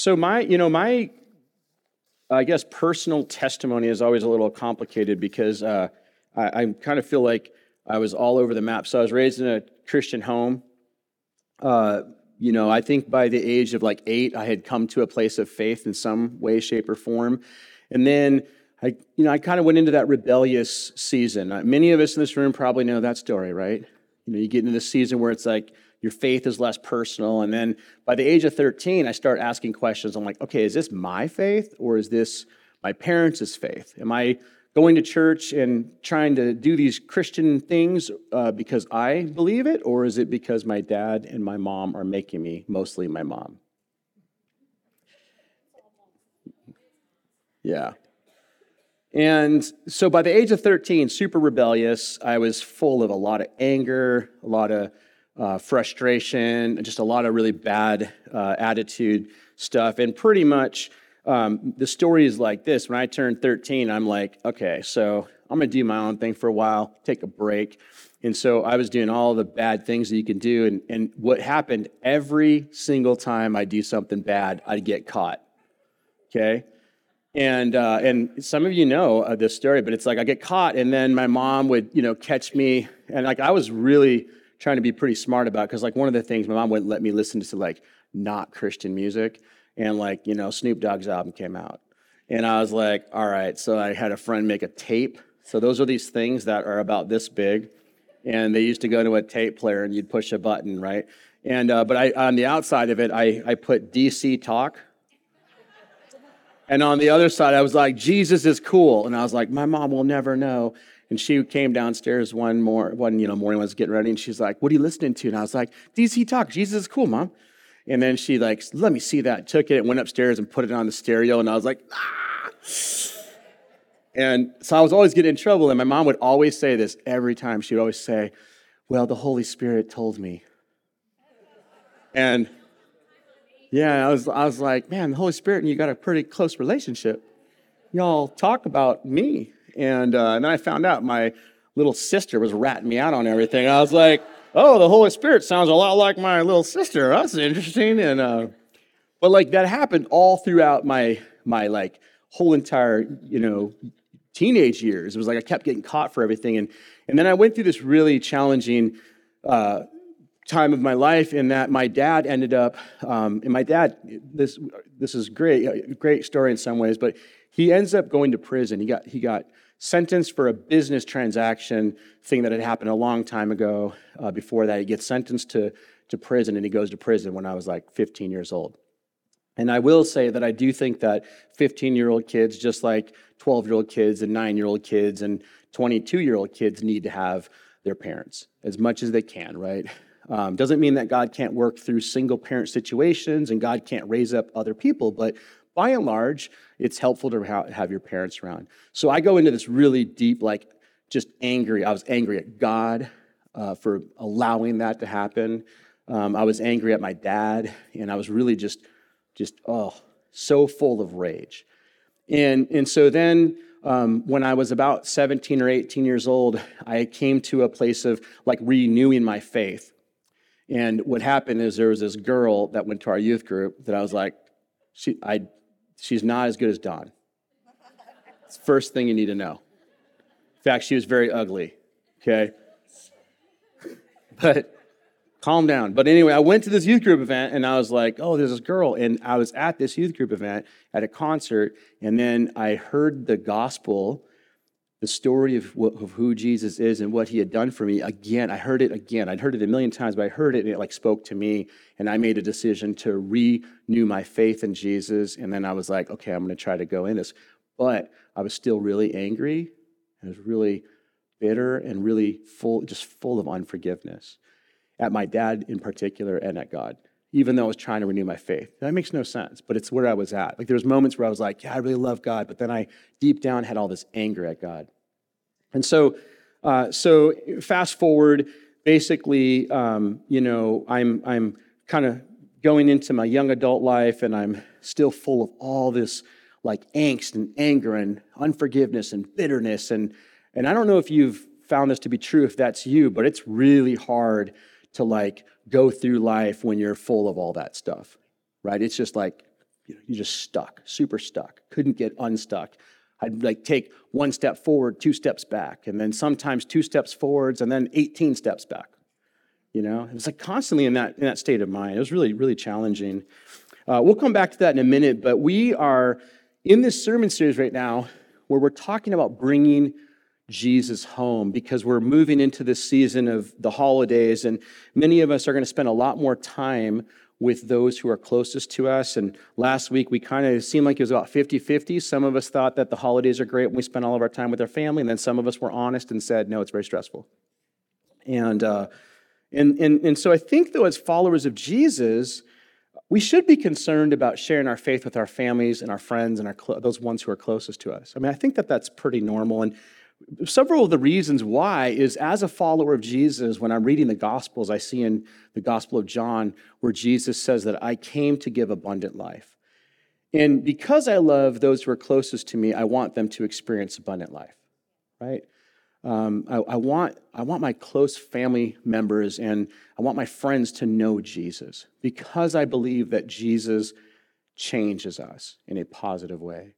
so my, you know, my, I guess personal testimony is always a little complicated because uh, I, I kind of feel like I was all over the map. So I was raised in a Christian home. Uh, you know, I think by the age of like eight, I had come to a place of faith in some way, shape, or form. And then I, you know, I kind of went into that rebellious season. Uh, many of us in this room probably know that story, right? You know, you get into the season where it's like your faith is less personal. And then by the age of 13, I start asking questions. I'm like, okay, is this my faith or is this my parents' faith? Am I going to church and trying to do these Christian things uh, because I believe it, or is it because my dad and my mom are making me, mostly my mom? Yeah. And so by the age of 13, super rebellious, I was full of a lot of anger, a lot of uh, frustration, just a lot of really bad uh, attitude stuff. And pretty much um, the story is like this when I turned 13, I'm like, okay, so I'm going to do my own thing for a while, take a break. And so I was doing all the bad things that you can do. And, and what happened every single time I do something bad, I'd get caught. Okay? And, uh, and some of you know uh, this story, but it's like I get caught, and then my mom would, you know, catch me. And like I was really trying to be pretty smart about because like one of the things my mom wouldn't let me listen to like not Christian music and like you know Snoop Dogg's album came out, and I was like, all right. So I had a friend make a tape. So those are these things that are about this big, and they used to go to a tape player and you'd push a button, right? And uh, but I on the outside of it, I I put DC Talk. And on the other side, I was like, Jesus is cool. And I was like, my mom will never know. And she came downstairs one more one you know morning when I was getting ready, and she's like, "What are you listening to?" And I was like, "DC Talk. Jesus is cool, mom." And then she like, let me see that. Took it, and went upstairs and put it on the stereo. And I was like, ah. And so I was always getting in trouble. And my mom would always say this every time. She would always say, well, the Holy Spirit told me. And yeah, I was, I was like, man, the Holy Spirit and you got a pretty close relationship. Y'all talk about me. And, uh, and then I found out my little sister was ratting me out on everything. I was like, oh, the Holy Spirit sounds a lot like my little sister. That's interesting. And uh, but like that happened all throughout my my like whole entire you know teenage years. It was like I kept getting caught for everything, and and then I went through this really challenging. Uh, time of my life in that my dad ended up um, and my dad this this is great great story in some ways but he ends up going to prison he got he got sentenced for a business transaction thing that had happened a long time ago. Uh, before that, he gets sentenced to, to prison, and he goes to prison when I was like 15 years old. And I will say that I do think that 15 year old kids, just like 12 year old kids and 9 year old kids and 22 year old kids, need to have their parents as much as they can, right? Um, doesn't mean that God can't work through single parent situations and God can't raise up other people, but by and large, it's helpful to have your parents around. So I go into this really deep, like just angry. I was angry at God uh, for allowing that to happen. Um, I was angry at my dad, and I was really just, just oh, so full of rage. And and so then um, when I was about 17 or 18 years old, I came to a place of like renewing my faith. And what happened is there was this girl that went to our youth group that I was like, she, I She's not as good as Dawn. It's the first thing you need to know. In fact, she was very ugly, okay? But calm down. But anyway, I went to this youth group event and I was like, oh, there's this girl. And I was at this youth group event at a concert, and then I heard the gospel the story of, of who Jesus is and what he had done for me again. I heard it again. I'd heard it a million times, but I heard it and it like spoke to me. And I made a decision to renew my faith in Jesus. And then I was like, okay, I'm going to try to go in this. But I was still really angry. I was really bitter and really full, just full of unforgiveness at my dad in particular and at God even though I was trying to renew my faith. That makes no sense, but it's where I was at. Like there was moments where I was like, yeah, I really love God, but then I deep down had all this anger at God. And so, uh, so fast forward, basically, um, you know, I'm I'm kind of going into my young adult life, and I'm still full of all this like angst and anger and unforgiveness and bitterness, and and I don't know if you've found this to be true if that's you, but it's really hard to like go through life when you're full of all that stuff, right? It's just like, you know, you're just stuck, super stuck, couldn't get unstuck. I'd like take one step forward, two steps back, and then sometimes two steps forwards, and then 18 steps back. You know, it was like constantly in that in that state of mind. It was really really challenging. Uh, we'll come back to that in a minute, but we are in this sermon series right now where we're talking about bringing Jesus home because we're moving into this season of the holidays, and many of us are going to spend a lot more time with those who are closest to us. And last week, we kind of seemed like it was about 50 50. Some of us thought that the holidays are great when we spend all of our time with our family. And then some of us were honest and said, no, it's very stressful. And, uh, and, and, and so I think, though, as followers of Jesus, we should be concerned about sharing our faith with our families and our friends and our those ones who are closest to us. I mean, I think that that's pretty normal. And several of the reasons why is as a follower of Jesus, when I'm reading the Gospels, I see in the Gospel of John where Jesus says that I came to give abundant life. And because I love those who are closest to me, I want them to experience abundant life, right? Um, I, I, want, I want my close family members and I want my friends to know Jesus because I believe that Jesus changes us in a positive way.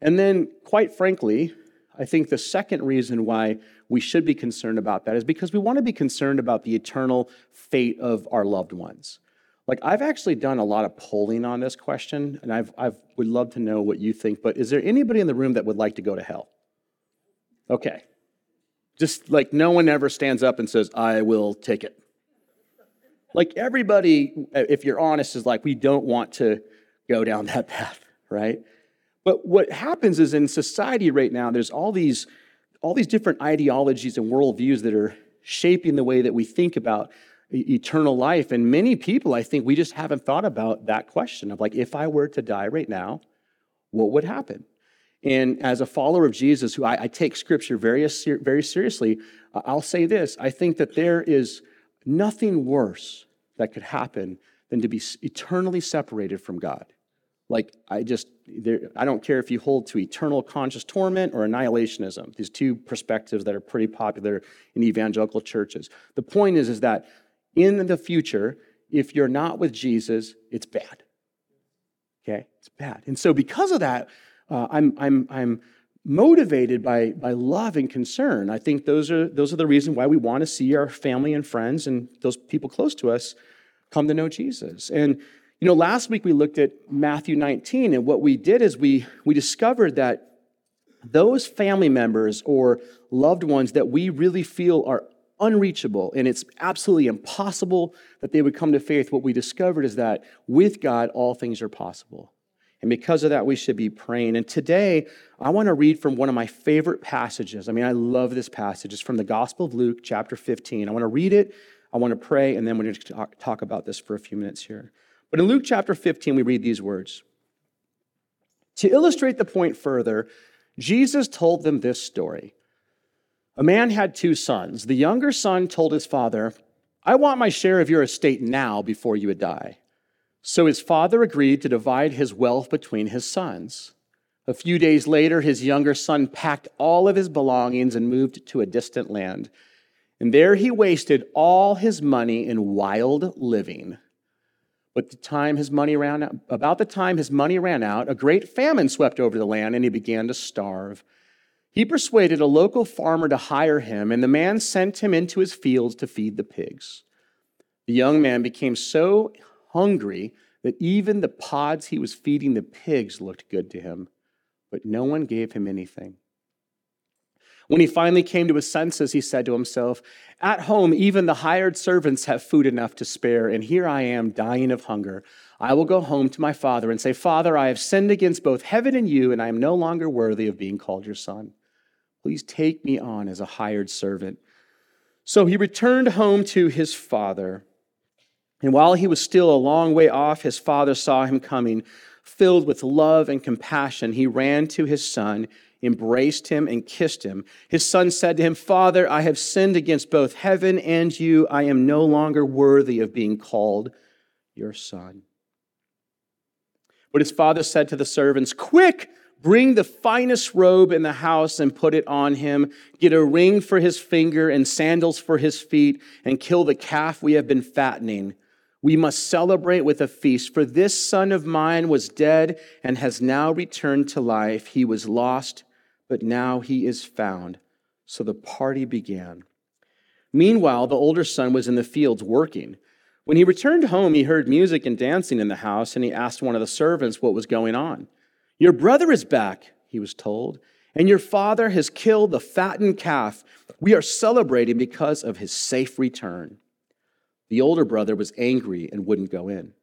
And then, quite frankly, I think the second reason why we should be concerned about that is because we want to be concerned about the eternal fate of our loved ones. Like I've actually done a lot of polling on this question, and I've I've would love to know what you think. But is there anybody in the room that would like to go to hell? Okay, just like no one ever stands up and says, "I will take it." Like everybody, if you're honest, is like we don't want to go down that path, right? But what happens is in society right now, there's all these, all these different ideologies and worldviews that are shaping the way that we think about eternal life. And many people, I think, we just haven't thought about that question of like, if I were to die right now, what would happen? And as a follower of Jesus, who I, I take scripture very, very seriously, I'll say this I think that there is nothing worse that could happen than to be eternally separated from God. Like, I just, there, I don't care if you hold to eternal conscious torment or annihilationism, these two perspectives that are pretty popular in evangelical churches. The point is, is that in the future, if you're not with Jesus, it's bad. Okay? It's bad. And so, because of that, uh, I'm, I'm, I'm motivated by, by love and concern. I think those are, those are the reasons why we want to see our family and friends and those people close to us come to know Jesus. And you know, last week we looked at Matthew 19, and what we did is we, we discovered that those family members or loved ones that we really feel are unreachable and it's absolutely impossible that they would come to faith, what we discovered is that with God, all things are possible. And because of that, we should be praying. And today, I want to read from one of my favorite passages. I mean, I love this passage. It's from the Gospel of Luke, chapter 15. I want to read it, I want to pray, and then we're going to talk, talk about this for a few minutes here. But in Luke chapter 15, we read these words To illustrate the point further, Jesus told them this story. A man had two sons. The younger son told his father, I want my share of your estate now before you die. So his father agreed to divide his wealth between his sons. A few days later, his younger son packed all of his belongings and moved to a distant land. And there he wasted all his money in wild living. But the time his money ran out, about the time his money ran out, a great famine swept over the land and he began to starve. He persuaded a local farmer to hire him, and the man sent him into his fields to feed the pigs. The young man became so hungry that even the pods he was feeding the pigs looked good to him, but no one gave him anything. When he finally came to his senses, he said to himself, At home, even the hired servants have food enough to spare, and here I am dying of hunger. I will go home to my father and say, Father, I have sinned against both heaven and you, and I am no longer worthy of being called your son. Please take me on as a hired servant. So he returned home to his father. And while he was still a long way off, his father saw him coming. Filled with love and compassion, he ran to his son embraced him, and kissed him. His son said to him, Father, I have sinned against both heaven and you. I am no longer worthy of being called your son. But his father said to the servants, Quick, bring the finest robe in the house and put it on him. Get a ring for his finger and sandals for his feet, and kill the calf we have been fattening. We must celebrate with a feast, for this son of mine was dead and has now returned to life. He was lost, but now he is found. So the party began. Meanwhile, the older son was in the fields working. When he returned home, he heard music and dancing in the house, and he asked one of the servants what was going on. Your brother is back, he was told, and your father has killed the fattened calf. We are celebrating because of his safe return. The older brother was angry and wouldn't go in.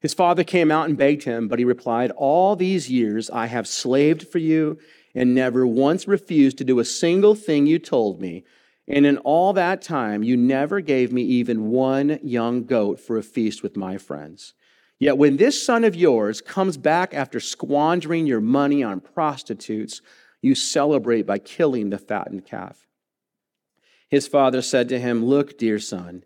His father came out and begged him, but he replied, All these years I have slaved for you and never once refused to do a single thing you told me. And in all that time, you never gave me even one young goat for a feast with my friends. Yet when this son of yours comes back after squandering your money on prostitutes, you celebrate by killing the fattened calf. His father said to him, Look, dear son,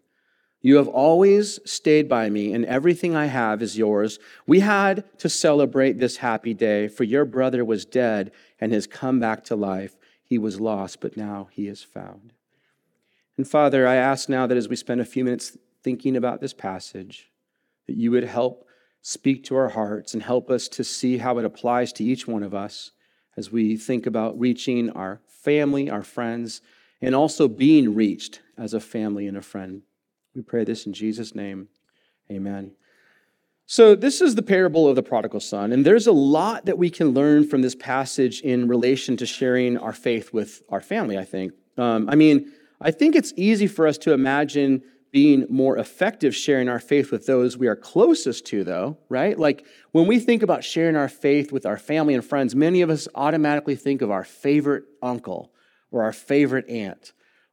you have always stayed by me, and everything I have is yours. We had to celebrate this happy day, for your brother was dead and has come back to life. He was lost, but now he is found. And Father, I ask now that as we spend a few minutes thinking about this passage, that you would help speak to our hearts and help us to see how it applies to each one of us as we think about reaching our family, our friends, and also being reached as a family and a friend. We pray this in Jesus' name. Amen. So, this is the parable of the prodigal son, and there's a lot that we can learn from this passage in relation to sharing our faith with our family, I think. Um, I mean, I think it's easy for us to imagine being more effective sharing our faith with those we are closest to, though, right? Like when we think about sharing our faith with our family and friends, many of us automatically think of our favorite uncle or our favorite aunt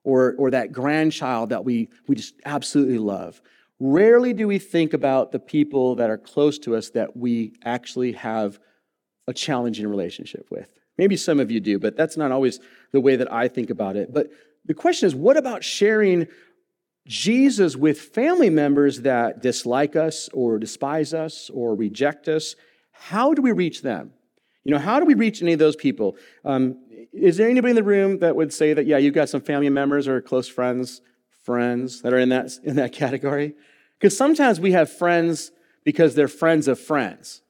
or, or that grandchild that we, we just absolutely love. Rarely do we think about the people that are close to us that we actually have a challenging relationship with. Maybe some of you do, but that's not always the way that I think about it. But the question is what about sharing Jesus with family members that dislike us or despise us or reject us? How do we reach them? You know, how do we reach any of those people? Um, is there anybody in the room that would say that, yeah, you've got some family members or close friends, friends that are in that, in that category? Because sometimes we have friends because they're friends of friends,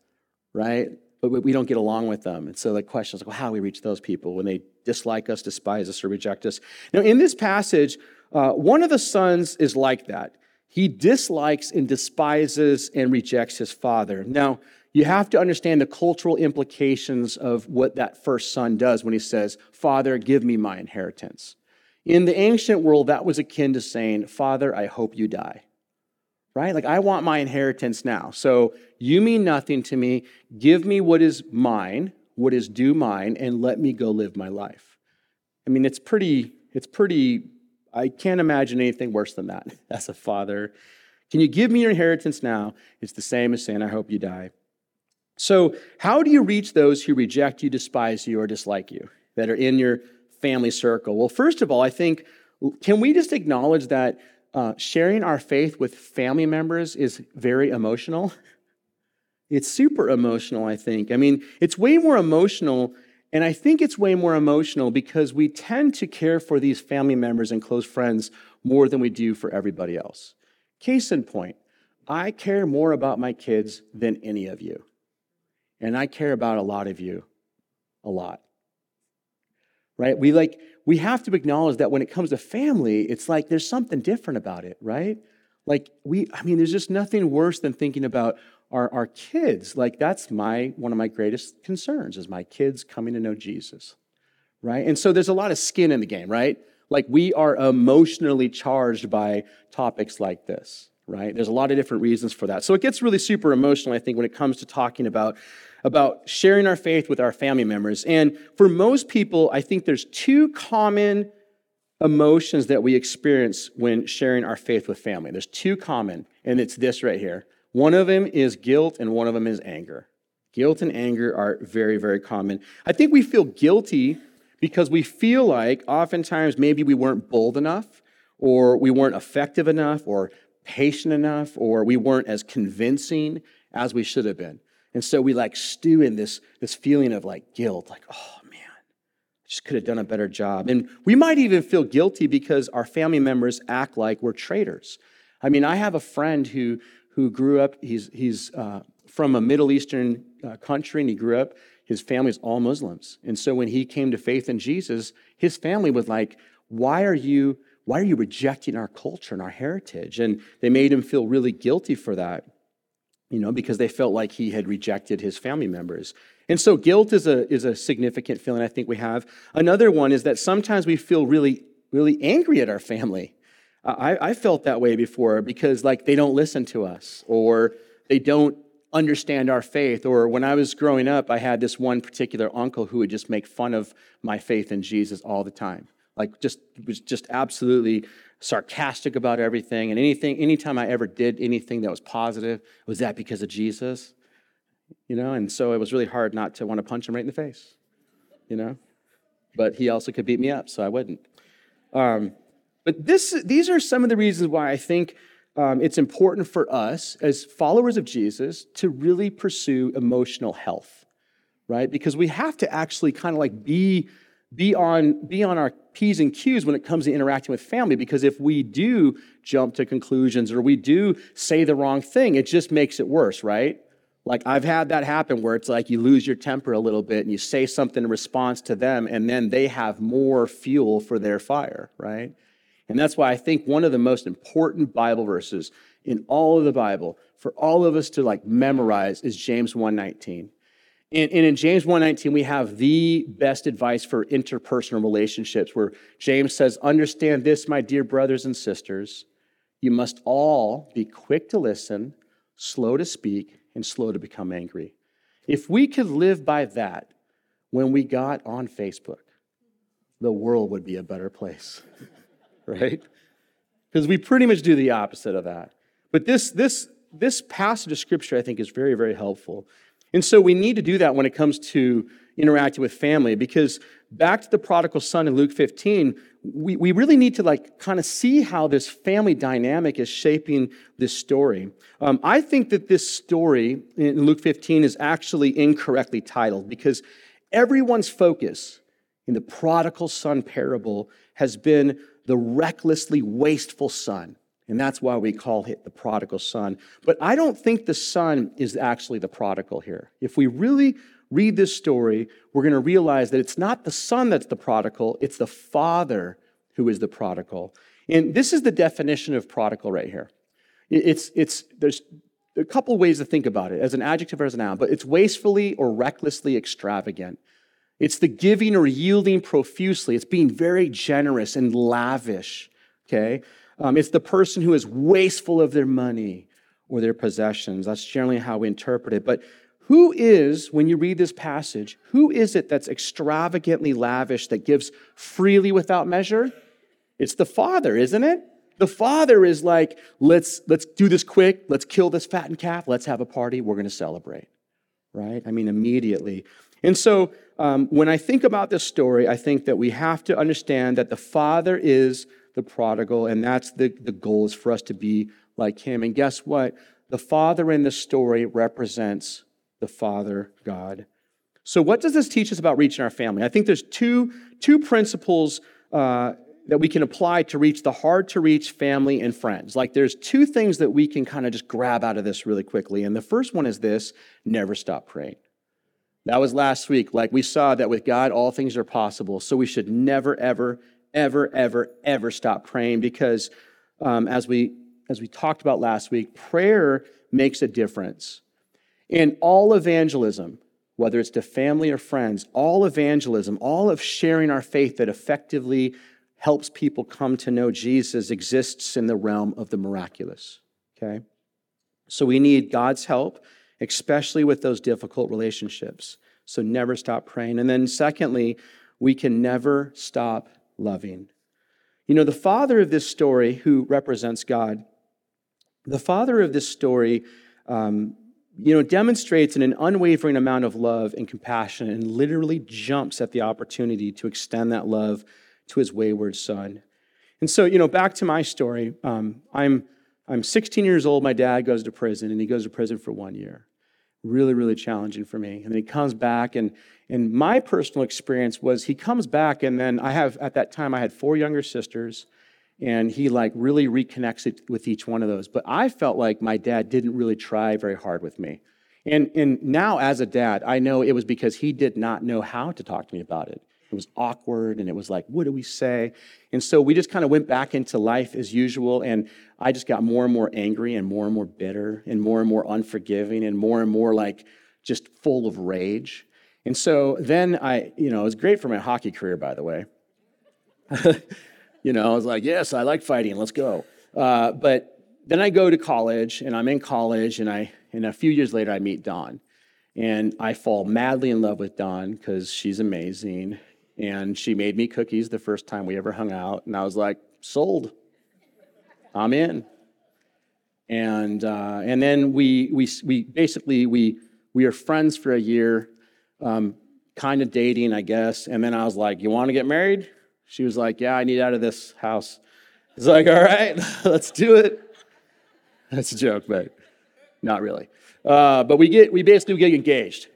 right? But we don't get along with them. And so the question is, well, how do we reach those people when they dislike us, despise us, or reject us? Now, in this passage, uh, one of the sons is like that. He dislikes and despises and rejects his father. Now, you have to understand the cultural implications of what that first son does when he says, Father, give me my inheritance. In the ancient world, that was akin to saying, Father, I hope you die. Right? Like, I want my inheritance now. So you mean nothing to me. Give me what is mine, what is due mine, and let me go live my life. I mean, it's pretty, it's pretty, I can't imagine anything worse than that as a father. Can you give me your inheritance now? It's the same as saying, I hope you die. So, how do you reach those who reject you, despise you, or dislike you that are in your family circle? Well, first of all, I think, can we just acknowledge that uh, sharing our faith with family members is very emotional? It's super emotional, I think. I mean, it's way more emotional, and I think it's way more emotional because we tend to care for these family members and close friends more than we do for everybody else. Case in point, I care more about my kids than any of you. And I care about a lot of you a lot. Right? We like we have to acknowledge that when it comes to family, it's like there's something different about it, right? Like we I mean there's just nothing worse than thinking about our, our kids. Like that's my one of my greatest concerns is my kids coming to know Jesus. Right? And so there's a lot of skin in the game, right? Like we are emotionally charged by topics like this, right? There's a lot of different reasons for that. So it gets really super emotional, I think, when it comes to talking about about sharing our faith with our family members. And for most people, I think there's two common emotions that we experience when sharing our faith with family. There's two common, and it's this right here. One of them is guilt, and one of them is anger. Guilt and anger are very, very common. I think we feel guilty because we feel like oftentimes maybe we weren't bold enough, or we weren't effective enough, or patient enough, or we weren't as convincing as we should have been. And so we like stew in this, this feeling of like guilt, like, oh man, I just could have done a better job. And we might even feel guilty because our family members act like we're traitors. I mean, I have a friend who, who grew up, he's, he's uh, from a Middle Eastern uh, country, and he grew up, his family's all Muslims. And so when he came to faith in Jesus, his family was like, why are you, why are you rejecting our culture and our heritage? And they made him feel really guilty for that, you know, because they felt like he had rejected his family members. And so guilt is a, is a significant feeling I think we have. Another one is that sometimes we feel really, really angry at our family. I, I felt that way before because like they don't listen to us or they don't understand our faith. Or when I was growing up, I had this one particular uncle who would just make fun of my faith in Jesus all the time. Like just was just absolutely sarcastic about everything. And anything, anytime I ever did anything that was positive, was that because of Jesus? You know, and so it was really hard not to want to punch him right in the face, you know. But he also could beat me up, so I wouldn't. Um, but this, these are some of the reasons why I think um, it's important for us as followers of Jesus to really pursue emotional health, right? Because we have to actually kind of like be, be, on, be on our P's and Q's when it comes to interacting with family. Because if we do jump to conclusions or we do say the wrong thing, it just makes it worse, right? Like I've had that happen where it's like you lose your temper a little bit and you say something in response to them, and then they have more fuel for their fire, right? And that's why I think one of the most important Bible verses in all of the Bible for all of us to like memorize is James 1:19. And, and in James 1:19 we have the best advice for interpersonal relationships where James says, "Understand this, my dear brothers and sisters, you must all be quick to listen, slow to speak, and slow to become angry." If we could live by that when we got on Facebook, the world would be a better place right? Because we pretty much do the opposite of that. But this, this, this passage of scripture, I think, is very, very helpful. And so we need to do that when it comes to interacting with family, because back to the prodigal son in Luke 15, we, we really need to like kind of see how this family dynamic is shaping this story. Um, I think that this story in Luke 15 is actually incorrectly titled because everyone's focus in the prodigal son parable has been the recklessly wasteful son. And that's why we call it the prodigal son. But I don't think the son is actually the prodigal here. If we really read this story, we're going to realize that it's not the son that's the prodigal, it's the father who is the prodigal. And this is the definition of prodigal right here. It's, it's, there's a couple ways to think about it as an adjective or as a noun, but it's wastefully or recklessly extravagant. It's the giving or yielding profusely. It's being very generous and lavish, okay? Um, it's the person who is wasteful of their money or their possessions. That's generally how we interpret it. But who is, when you read this passage, who is it that's extravagantly lavish, that gives freely without measure? It's the Father, isn't it? The Father is like, let's, let's do this quick. Let's kill this fattened calf. Let's have a party. We're going to celebrate, right? I mean, immediately. And so um, when I think about this story, I think that we have to understand that the father is the prodigal, and that's the, the goal is for us to be like him. And guess what? The father in the story represents the Father God. So, what does this teach us about reaching our family? I think there's two, two principles uh, that we can apply to reach the hard to reach family and friends. Like, there's two things that we can kind of just grab out of this really quickly. And the first one is this never stop praying. That was last week. Like we saw that with God, all things are possible. So we should never, ever, ever, ever, ever stop praying because um, as we as we talked about last week, prayer makes a difference. In all evangelism, whether it's to family or friends, all evangelism, all of sharing our faith that effectively helps people come to know Jesus exists in the realm of the miraculous. Okay? So we need God's help especially with those difficult relationships. So never stop praying. And then, secondly, we can never stop loving. You know, the father of this story, who represents God, the father of this story, um, you know, demonstrates an unwavering amount of love and compassion and literally jumps at the opportunity to extend that love to his wayward son. And so, you know, back to my story. Um, I'm, I'm 16 years old. My dad goes to prison, and he goes to prison for one year really, really challenging for me. And then he comes back, and, and my personal experience was he comes back, and then I have, at that time, I had four younger sisters, And he like really reconnects it with each one of those. But I felt like my dad didn't really try very hard with me. And, and now, as a dad, I know it was because he did not know how to talk to me about it. It was awkward and it was like, what do we say? And so we just kind of went back into life as usual. And I just got more and more angry and more and more bitter and more and more unforgiving and more and more like just full of rage. And so then I, you know, it was great for my hockey career, by the way. you know, I was like, yes, I like fighting, let's go. Uh, but then I go to college and I'm in college and I, and a few years later, I meet Dawn. And I fall madly in love with Dawn because she's amazing. And she made me cookies the first time we ever hung out. And I was like, sold. I'm in. And, uh, and then we, we, we basically, we, we are friends for a year, um, kind of dating, I guess. And then I was like, you want to get married? She was like, yeah, I need out of this house. It's like, all right, let's do it. That's a joke, but not really. Uh, but we get, we basically get engaged.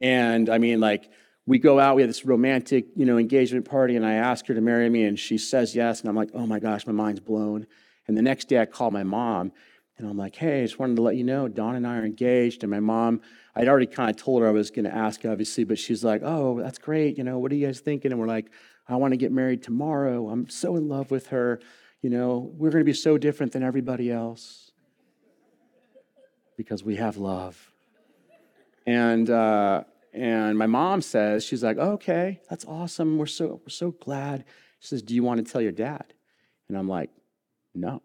And I mean, like, we go out, we have this romantic, you know, engagement party, and I ask her to marry me, and she says yes, and I'm like, oh my gosh, my mind's blown. And the next day I call my mom, and I'm like, hey, I just wanted to let you know, Don and I are engaged. And my mom, I'd already kind of told her I was going to ask, obviously, but she's like, oh, that's great. You know, what are you guys thinking? And we're like, I want to get married tomorrow. I'm so in love with her. You know, we're going to be so different than everybody else because we have love. And, uh, and my mom says, she's like, okay, that's awesome. We're so, we're so glad. She says, do you want to tell your dad? And I'm like, no.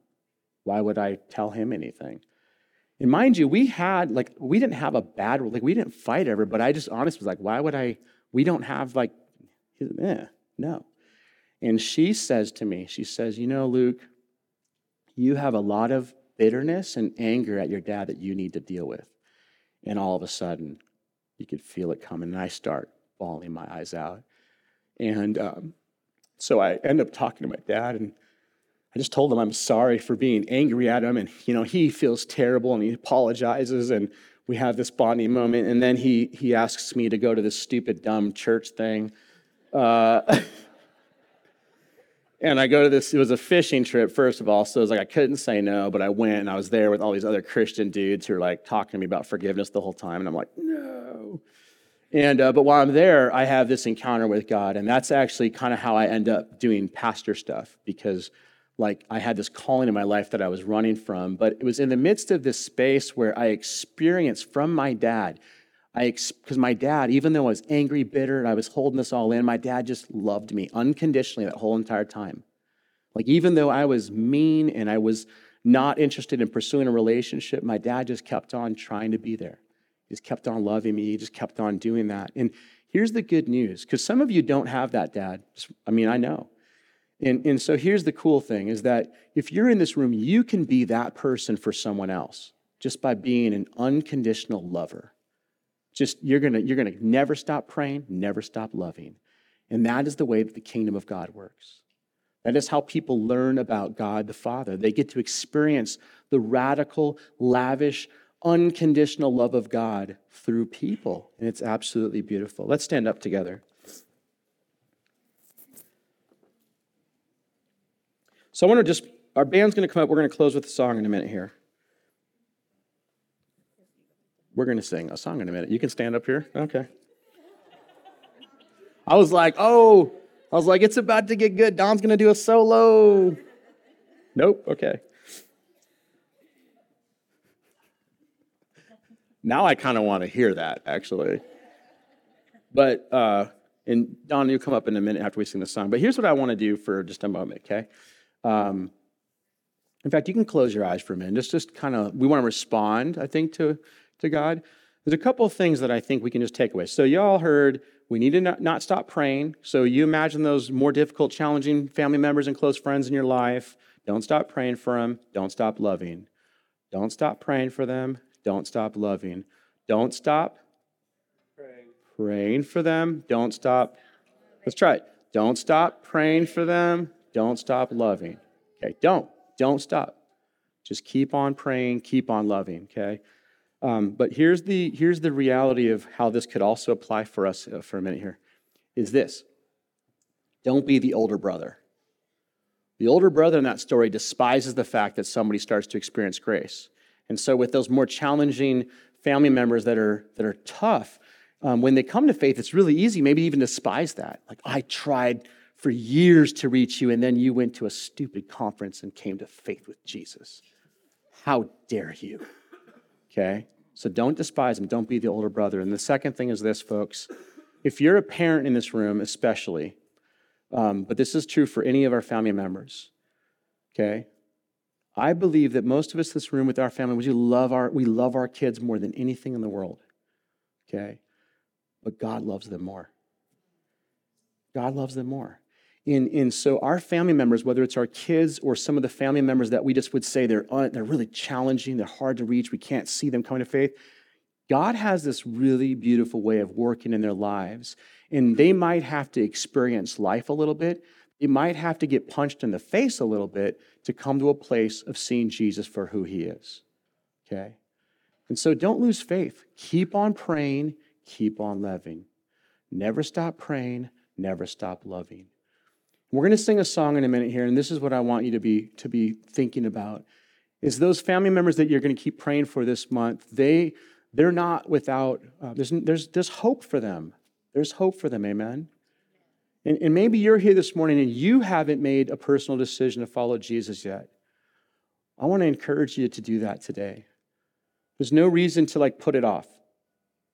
Why would I tell him anything? And mind you, we had, like, we didn't have a bad, like, we didn't fight ever, but I just honestly was like, why would I, we don't have, like, eh, no. And she says to me, she says, you know, Luke, you have a lot of bitterness and anger at your dad that you need to deal with. And all of a sudden, you could feel it coming. And I start bawling my eyes out. And um, so I end up talking to my dad, and I just told him I'm sorry for being angry at him. And, you know, he feels terrible and he apologizes. And we have this bonding moment. And then he, he asks me to go to this stupid, dumb church thing. Uh, and I go to this, it was a fishing trip, first of all. So it was like I couldn't say no, but I went and I was there with all these other Christian dudes who are like talking to me about forgiveness the whole time. And I'm like, no. And, uh, but while I'm there, I have this encounter with God. And that's actually kind of how I end up doing pastor stuff because like I had this calling in my life that I was running from. But it was in the midst of this space where I experienced from my dad I because my dad, even though I was angry, bitter, and I was holding this all in, my dad just loved me unconditionally that whole entire time. Like even though I was mean and I was not interested in pursuing a relationship, my dad just kept on trying to be there. He just kept on loving me. He just kept on doing that. And here's the good news, because some of you don't have that dad. I mean, I know. And, and so here's the cool thing is that if you're in this room, you can be that person for someone else just by being an unconditional lover. Just you're gonna you're gonna never stop praying, never stop loving. And that is the way that the kingdom of God works. That is how people learn about God the Father. They get to experience the radical, lavish, unconditional love of God through people. And it's absolutely beautiful. Let's stand up together. So I want to just, our band's going to come up. We're going to close with a song in a minute here. We're going to sing a song in a minute. You can stand up here. Okay. I was like, oh, I was like, it's about to get good. Don's going to do a solo. Nope. Okay. Now I kind of want to hear that, actually. But, uh, and Don, you'll come up in a minute after we sing the song. But here's what I want to do for just a moment, okay? Um, in fact, you can close your eyes for a minute. Just, just kind of, we want to respond, I think, to to God, there's a couple of things that I think we can just take away. So, y'all heard we need to not, not stop praying. So, you imagine those more difficult, challenging family members and close friends in your life. Don't stop praying for them. Don't stop loving. Don't stop praying for them. Don't stop loving. Don't stop praying, praying for them. Don't stop. Let's try it. Don't stop praying for them. Don't stop loving. Okay, don't. Don't stop. Just keep on praying, keep on loving, okay? Um, but here's the, here's the reality of how this could also apply for us uh, for a minute here is this don't be the older brother The older brother in that story despises the fact that somebody starts to experience grace. And so, with those more challenging family members that are, that are tough, um, when they come to faith, it's really easy, maybe even despise that. Like, I tried for years to reach you, and then you went to a stupid conference and came to faith with Jesus. How dare you? Okay? So don't despise them. Don't be the older brother. And the second thing is this, folks. If you're a parent in this room, especially, um, but this is true for any of our family members, okay? I believe that most of us in this room with our family, we love our, we love our kids more than anything in the world, okay? But God loves them more. God loves them more. And, and so our family members, whether it's our kids or some of the family members that we just would say they're, un, they're really challenging, they're hard to reach, we can't see them coming to faith, God has this really beautiful way of working in their lives. And they might have to experience life a little bit. They might have to get punched in the face a little bit to come to a place of seeing Jesus for who he is. Okay? And so don't lose faith. Keep on praying, keep on loving. Never stop praying, never stop loving. We're going to sing a song in a minute here, and this is what I want you to be, to be thinking about. Is those family members that you're going to keep praying for this month, they, they're not without, uh, there's, there's, there's hope for them. There's hope for them, amen? And, and maybe you're here this morning and you haven't made a personal decision to follow Jesus yet. I want to encourage you to do that today. There's no reason to like put it off.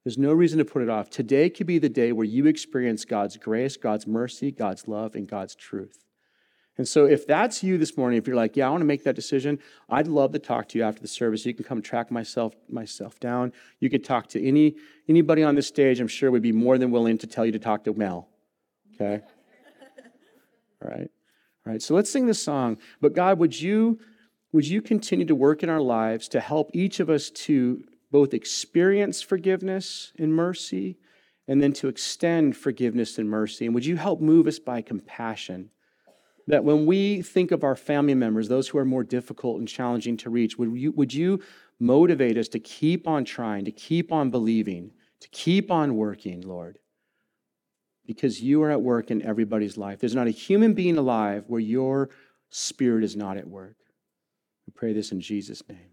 There's no reason to put it off. Today could be the day where you experience God's grace, God's mercy, God's love, and God's truth. And so, if that's you this morning, if you're like, yeah, I want to make that decision, I'd love to talk to you after the service. You can come track myself myself down. You could talk to any anybody on this stage. I'm sure would be more than willing to tell you to talk to Mel. Okay. All right. All right. So let's sing this song. But God, would you would you continue to work in our lives to help each of us to both experience forgiveness and mercy and then to extend forgiveness and mercy. And would you help move us by compassion? That when we think of our family members, those who are more difficult and challenging to reach, would you, would you motivate us to keep on trying, to keep on believing, to keep on working, Lord? Because you are at work in everybody's life. There's not a human being alive where your spirit is not at work. We pray this in Jesus' name.